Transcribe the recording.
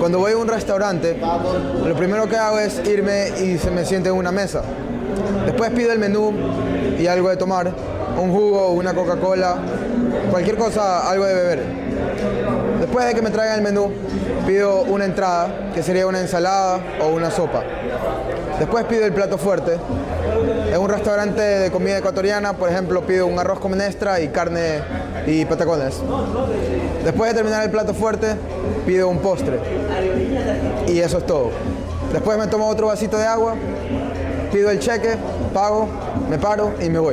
Cuando voy a un restaurante, lo primero que hago es irme y se me siente en una mesa. Después pido el menú y algo de tomar, un jugo, una Coca-Cola, cualquier cosa, algo de beber. Después de que me traigan el menú, pido una entrada, que sería una ensalada o una sopa. Después pido el plato fuerte. En un restaurante de comida ecuatoriana, por ejemplo, pido un arroz con menestra y carne y patacones. Después de terminar el plato fuerte, pido un postre. Y eso es todo. Después me tomo otro vasito de agua, pido el cheque, pago, me paro y me voy.